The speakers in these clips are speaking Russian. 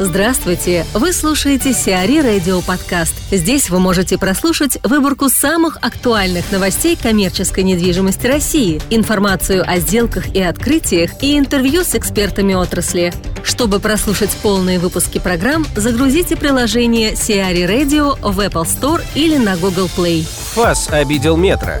Здравствуйте! Вы слушаете CRE Radio Подкаст. Здесь вы можете прослушать выборку самых актуальных новостей коммерческой недвижимости России, информацию о сделках и открытиях и интервью с экспертами отрасли. Чтобы прослушать полные выпуски программ, загрузите приложение CRE Radio в Apple Store или на Google Play. ФАС обидел Метро.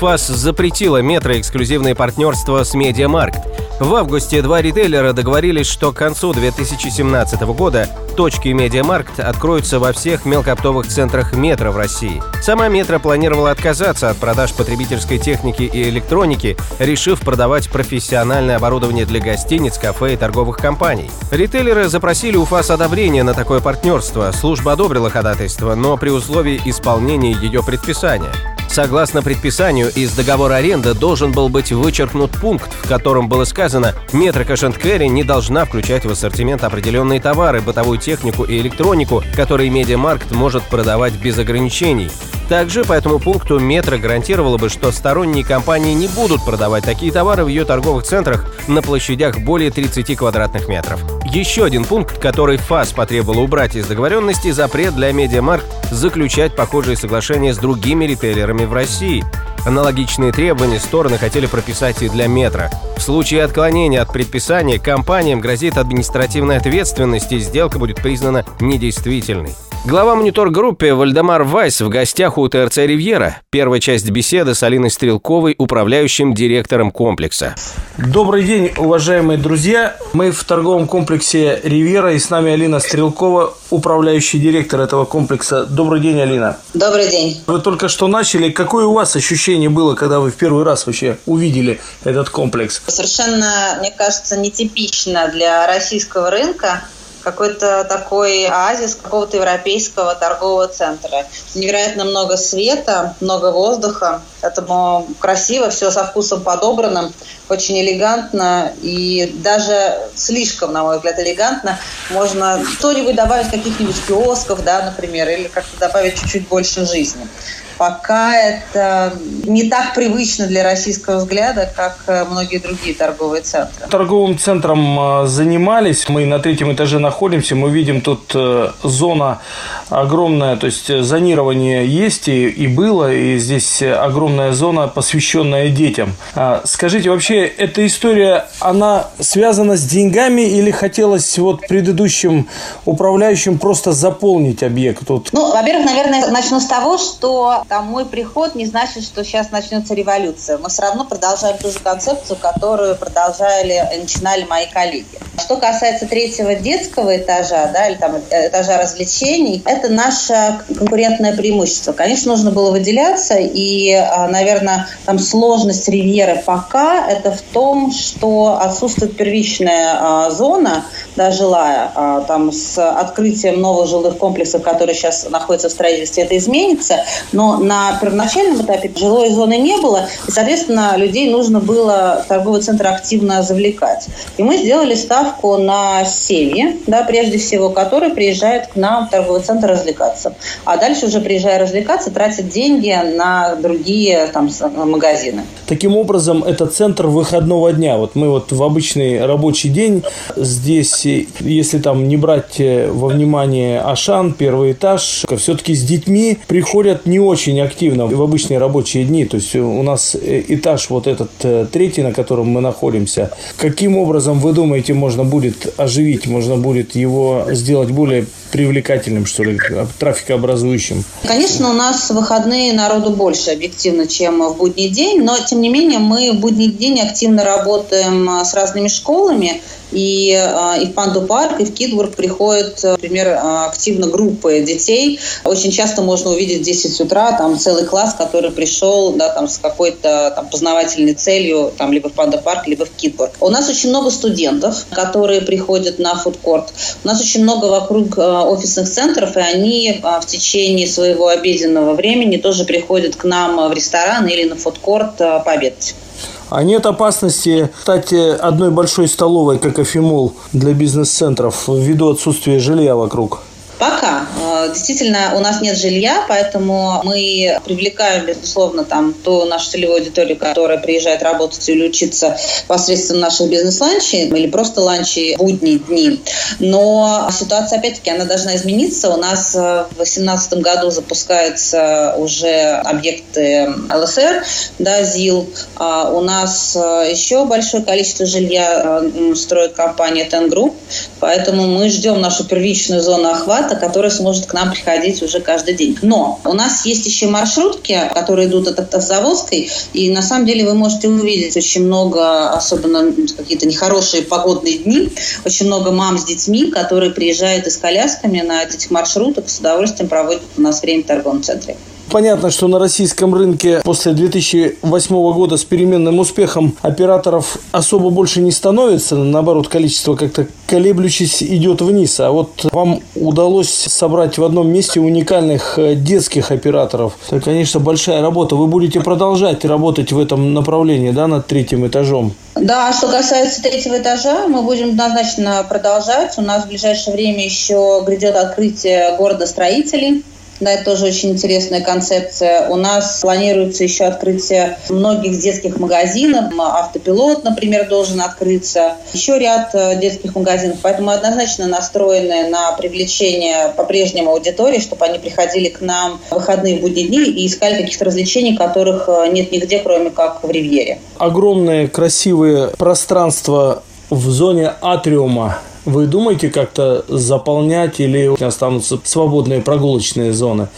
ФАС запретила Метро эксклюзивное партнерство с Медиамаркт. В августе два ритейлера договорились, что к концу 2017 года точки Медиамаркт откроются во всех мелкооптовых центрах метро в России. Сама метро планировала отказаться от продаж потребительской техники и электроники, решив продавать профессиональное оборудование для гостиниц, кафе и торговых компаний. Ритейлеры запросили у ФАС одобрение на такое партнерство. Служба одобрила ходатайство, но при условии исполнения ее предписания. Согласно предписанию, из договора аренды должен был быть вычеркнут пункт, в котором было сказано, метро Cash Carry не должна включать в ассортимент определенные товары, бытовую технику и электронику, которые Медиамаркт может продавать без ограничений. Также по этому пункту Метро гарантировала бы, что сторонние компании не будут продавать такие товары в ее торговых центрах на площадях более 30 квадратных метров. Еще один пункт, который ФАС потребовала убрать из договоренности – запрет для Медиамаркт заключать похожие соглашения с другими ритейлерами в России. Аналогичные требования стороны хотели прописать и для метро. В случае отклонения от предписания компаниям грозит административная ответственность и сделка будет признана недействительной. Глава монитор-группы Вальдемар Вайс в гостях у ТРЦ «Ривьера». Первая часть беседы с Алиной Стрелковой, управляющим директором комплекса. Добрый день, уважаемые друзья. Мы в торговом комплексе «Ривьера» и с нами Алина Стрелкова, управляющий директор этого комплекса. Добрый день, Алина. Добрый день. Вы только что начали. Какое у вас ощущение было, когда вы в первый раз вообще увидели этот комплекс? Совершенно, мне кажется, нетипично для российского рынка какой-то такой оазис какого-то европейского торгового центра. Невероятно много света, много воздуха, поэтому красиво, все со вкусом подобрано, очень элегантно и даже слишком, на мой взгляд, элегантно. Можно что-нибудь добавить, каких-нибудь киосков, да, например, или как-то добавить чуть-чуть больше жизни пока это не так привычно для российского взгляда, как э, многие другие торговые центры. Торговым центром э, занимались, мы на третьем этаже находимся, мы видим тут э, зона огромная, то есть зонирование есть и, и было, и здесь огромная зона, посвященная детям. А, скажите, вообще эта история, она связана с деньгами или хотелось вот предыдущим управляющим просто заполнить объект? Тут? Ну, во-первых, наверное, начну с того, что там мой приход не значит, что сейчас начнется революция. Мы все равно продолжаем ту же концепцию, которую продолжали, начинали мои коллеги. Что касается третьего детского этажа, да, или там этажа развлечений, это наше конкурентное преимущество. Конечно, нужно было выделяться, и, а, наверное, там сложность ривьеры пока это в том, что отсутствует первичная а, зона, да, жилая, а, там с открытием новых жилых комплексов, которые сейчас находятся в строительстве, это изменится, но на первоначальном этапе жилой зоны не было, и, соответственно, людей нужно было торговый центр активно завлекать. И мы сделали ставку на семьи, да, прежде всего, которые приезжают к нам в торговый центр развлекаться. А дальше уже приезжая развлекаться, тратят деньги на другие там, магазины. Таким образом, это центр выходного дня. Вот мы вот в обычный рабочий день здесь, если там не брать э, во внимание Ашан, первый этаж, все-таки с детьми приходят не очень очень активно в обычные рабочие дни. То есть у нас э, этаж вот этот э, третий, на котором мы находимся. Каким образом, вы думаете, можно будет оживить, можно будет его сделать более привлекательным, что ли, трафикообразующим? Конечно, у нас выходные народу больше объективно, чем в будний день, но тем не менее мы в будний день активно работаем э, с разными школами, и, а, и в Панду парк, и в Китбург приходят, например, а, активно группы детей. Очень часто можно увидеть в 10 утра там целый класс, который пришел да, там, с какой-то там, познавательной целью там, либо в Панда парк, либо в Китбург. У нас очень много студентов, которые приходят на фудкорт. У нас очень много вокруг офисных центров, и они в течение своего обеденного времени тоже приходят к нам в ресторан или на фудкорт пообедать. А нет опасности стать одной большой столовой, как Афимол, для бизнес-центров ввиду отсутствия жилья вокруг? Пока. Э, действительно, у нас нет жилья, поэтому мы привлекаем, безусловно, там ту нашу целевую аудиторию, которая приезжает работать или учиться посредством наших бизнес-ланчей или просто ланчей будние дни. Но ситуация, опять-таки, она должна измениться. У нас в 2018 году запускаются уже объекты ЛСР, да, ЗИЛ. А у нас еще большое количество жилья строит компания Тенгрупп, поэтому мы ждем нашу первичную зону охвата, которая сможет к нам приходить уже каждый день. Но у нас есть еще маршрутки, которые идут от Автозаводской, и на самом деле вы можете увидеть очень много, особенно какие-то нехорошие погодные дни, очень много мам с детьми, которые приезжают и с колясками на этих маршрутах, с удовольствием проводят у нас время в торговом центре. Понятно, что на российском рынке после 2008 года с переменным успехом операторов особо больше не становится. Наоборот, количество как-то колеблющись идет вниз. А вот вам удалось собрать в одном месте уникальных э, детских операторов. Это, конечно, большая работа. Вы будете продолжать работать в этом направлении, да, над третьим этажом? Да, что касается третьего этажа, мы будем однозначно продолжать. У нас в ближайшее время еще грядет открытие города строителей да, это тоже очень интересная концепция. У нас планируется еще открытие многих детских магазинов. Автопилот, например, должен открыться. Еще ряд э, детских магазинов. Поэтому мы однозначно настроены на привлечение по-прежнему аудитории, чтобы они приходили к нам в выходные будние дни и искали каких-то развлечений, которых э, нет нигде, кроме как в Ривьере. Огромные красивые пространства в зоне атриума вы думаете как-то заполнять или останутся свободные прогулочные зоны?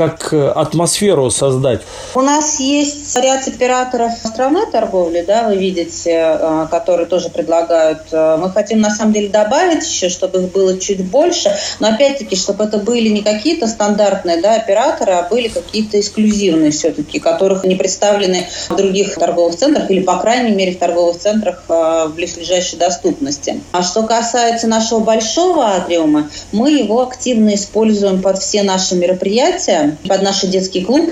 Как э, атмосферу создать? У нас есть ряд операторов страны торговли, да, вы видите, э, которые тоже предлагают. Э, мы хотим на самом деле добавить еще, чтобы их было чуть больше, но опять-таки, чтобы это были не какие-то стандартные да, операторы, а были какие-то эксклюзивные все-таки, которых не представлены в других торговых центрах или, по крайней мере, в торговых центрах в ближайшей доступности. А что касается нашего большого атриума, мы его активно используем под все наши мероприятия, под наш детский клуб.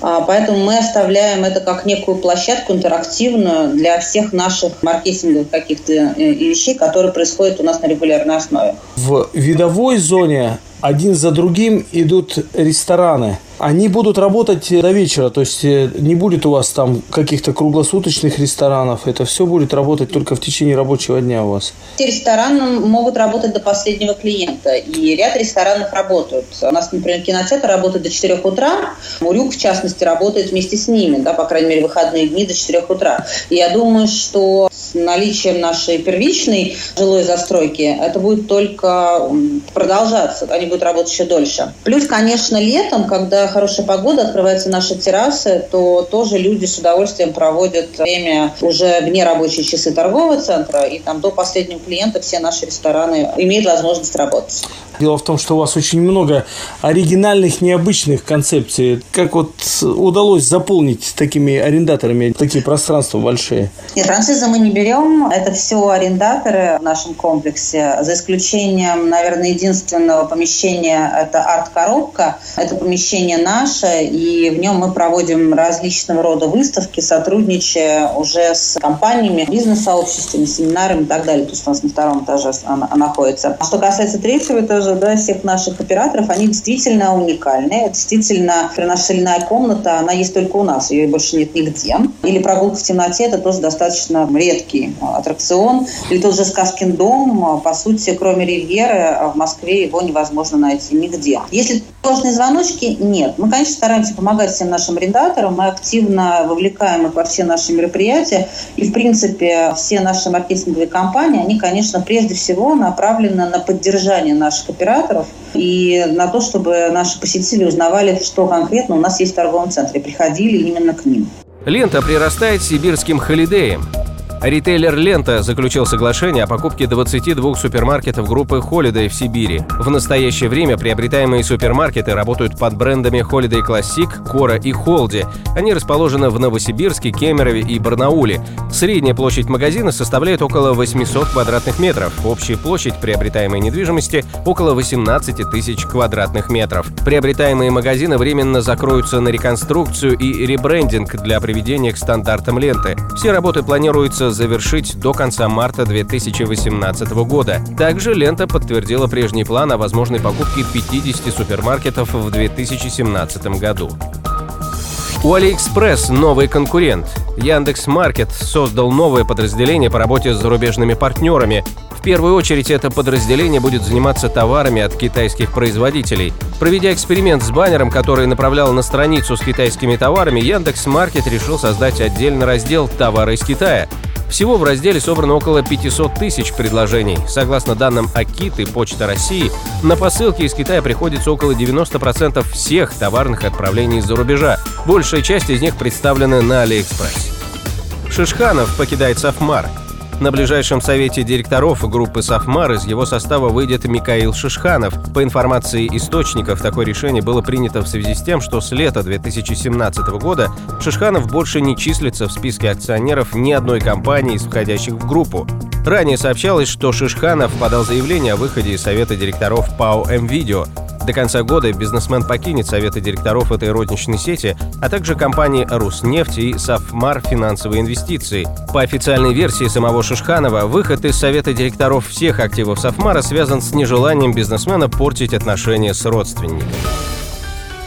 А, поэтому мы оставляем это как некую площадку интерактивную для всех наших маркетинговых каких-то э, вещей, которые происходят у нас на регулярной основе. В видовой зоне один за другим идут рестораны – они будут работать до вечера, то есть э, не будет у вас там каких-то круглосуточных ресторанов, это все будет работать только в течение рабочего дня у вас. Эти рестораны могут работать до последнего клиента, и ряд ресторанов работают. У нас, например, кинотеатр работает до 4 утра, Мурюк, в частности, работает вместе с ними, да, по крайней мере, выходные дни до 4 утра. И я думаю, что с наличием нашей первичной жилой застройки это будет только продолжаться, они будут работать еще дольше. Плюс, конечно, летом, когда хорошая погода, открываются наши террасы, то тоже люди с удовольствием проводят время уже вне рабочие часы торгового центра, и там до последнего клиента все наши рестораны имеют возможность работать. Дело в том, что у вас очень много оригинальных, необычных концепций. Как вот удалось заполнить такими арендаторами такие пространства большие? Нет, франшизы мы не берем. Это все арендаторы в нашем комплексе. За исключением, наверное, единственного помещения – это арт-коробка. Это помещение наше, и в нем мы проводим различного рода выставки, сотрудничая уже с компаниями, бизнес-сообществами, семинарами и так далее. То есть у нас на втором этаже она находится. А что касается третьего этажа, да, всех наших операторов, они действительно уникальны. Действительно, соляная комната, она есть только у нас, ее больше нет нигде. Или прогулка в темноте, это тоже достаточно редкий аттракцион. Или тот же Сказкин дом, по сути, кроме Ривьеры, в Москве его невозможно найти нигде. Если сложные звоночки, нет. Мы, конечно, стараемся помогать всем нашим арендаторам, мы активно вовлекаем их во все наши мероприятия. И, в принципе, все наши маркетинговые компании, они, конечно, прежде всего направлены на поддержание наших операторов и на то, чтобы наши посетители узнавали, что конкретно у нас есть в торговом центре, приходили именно к ним. Лента прирастает сибирским холидеем. Ритейлер «Лента» заключил соглашение о покупке 22 супермаркетов группы Holiday в Сибири. В настоящее время приобретаемые супермаркеты работают под брендами Holiday Classic, Кора и Холди. Они расположены в Новосибирске, Кемерове и Барнауле. Средняя площадь магазина составляет около 800 квадратных метров. Общая площадь приобретаемой недвижимости – около 18 тысяч квадратных метров. Приобретаемые магазины временно закроются на реконструкцию и ребрендинг для приведения к стандартам ленты. Все работы планируются завершить до конца марта 2018 года. Также лента подтвердила прежний план о возможной покупке 50 супермаркетов в 2017 году. У AliExpress новый конкурент. Яндекс Маркет создал новое подразделение по работе с зарубежными партнерами В первую очередь это подразделение будет заниматься товарами от китайских производителей. Проведя эксперимент с баннером, который направлял на страницу с китайскими товарами, Яндекс Маркет решил создать отдельный раздел «Товары из Китая». Всего в разделе собрано около 500 тысяч предложений. Согласно данным Акит и Почта России, на посылки из Китая приходится около 90% всех товарных отправлений из-за рубежа. Большая часть из них представлены на Алиэкспресс. Шишханов покидает Сафмар. На ближайшем совете директоров группы «Сафмар» из его состава выйдет Микаил Шишханов. По информации источников, такое решение было принято в связи с тем, что с лета 2017 года Шишханов больше не числится в списке акционеров ни одной компании из входящих в группу. Ранее сообщалось, что Шишханов подал заявление о выходе из совета директоров ПАО «М-Видео». До конца года бизнесмен покинет советы директоров этой розничной сети, а также компании «Руснефть» и «Сафмар финансовые инвестиции». По официальной версии самого Шишханова, выход из совета директоров всех активов «Сафмара» связан с нежеланием бизнесмена портить отношения с родственниками.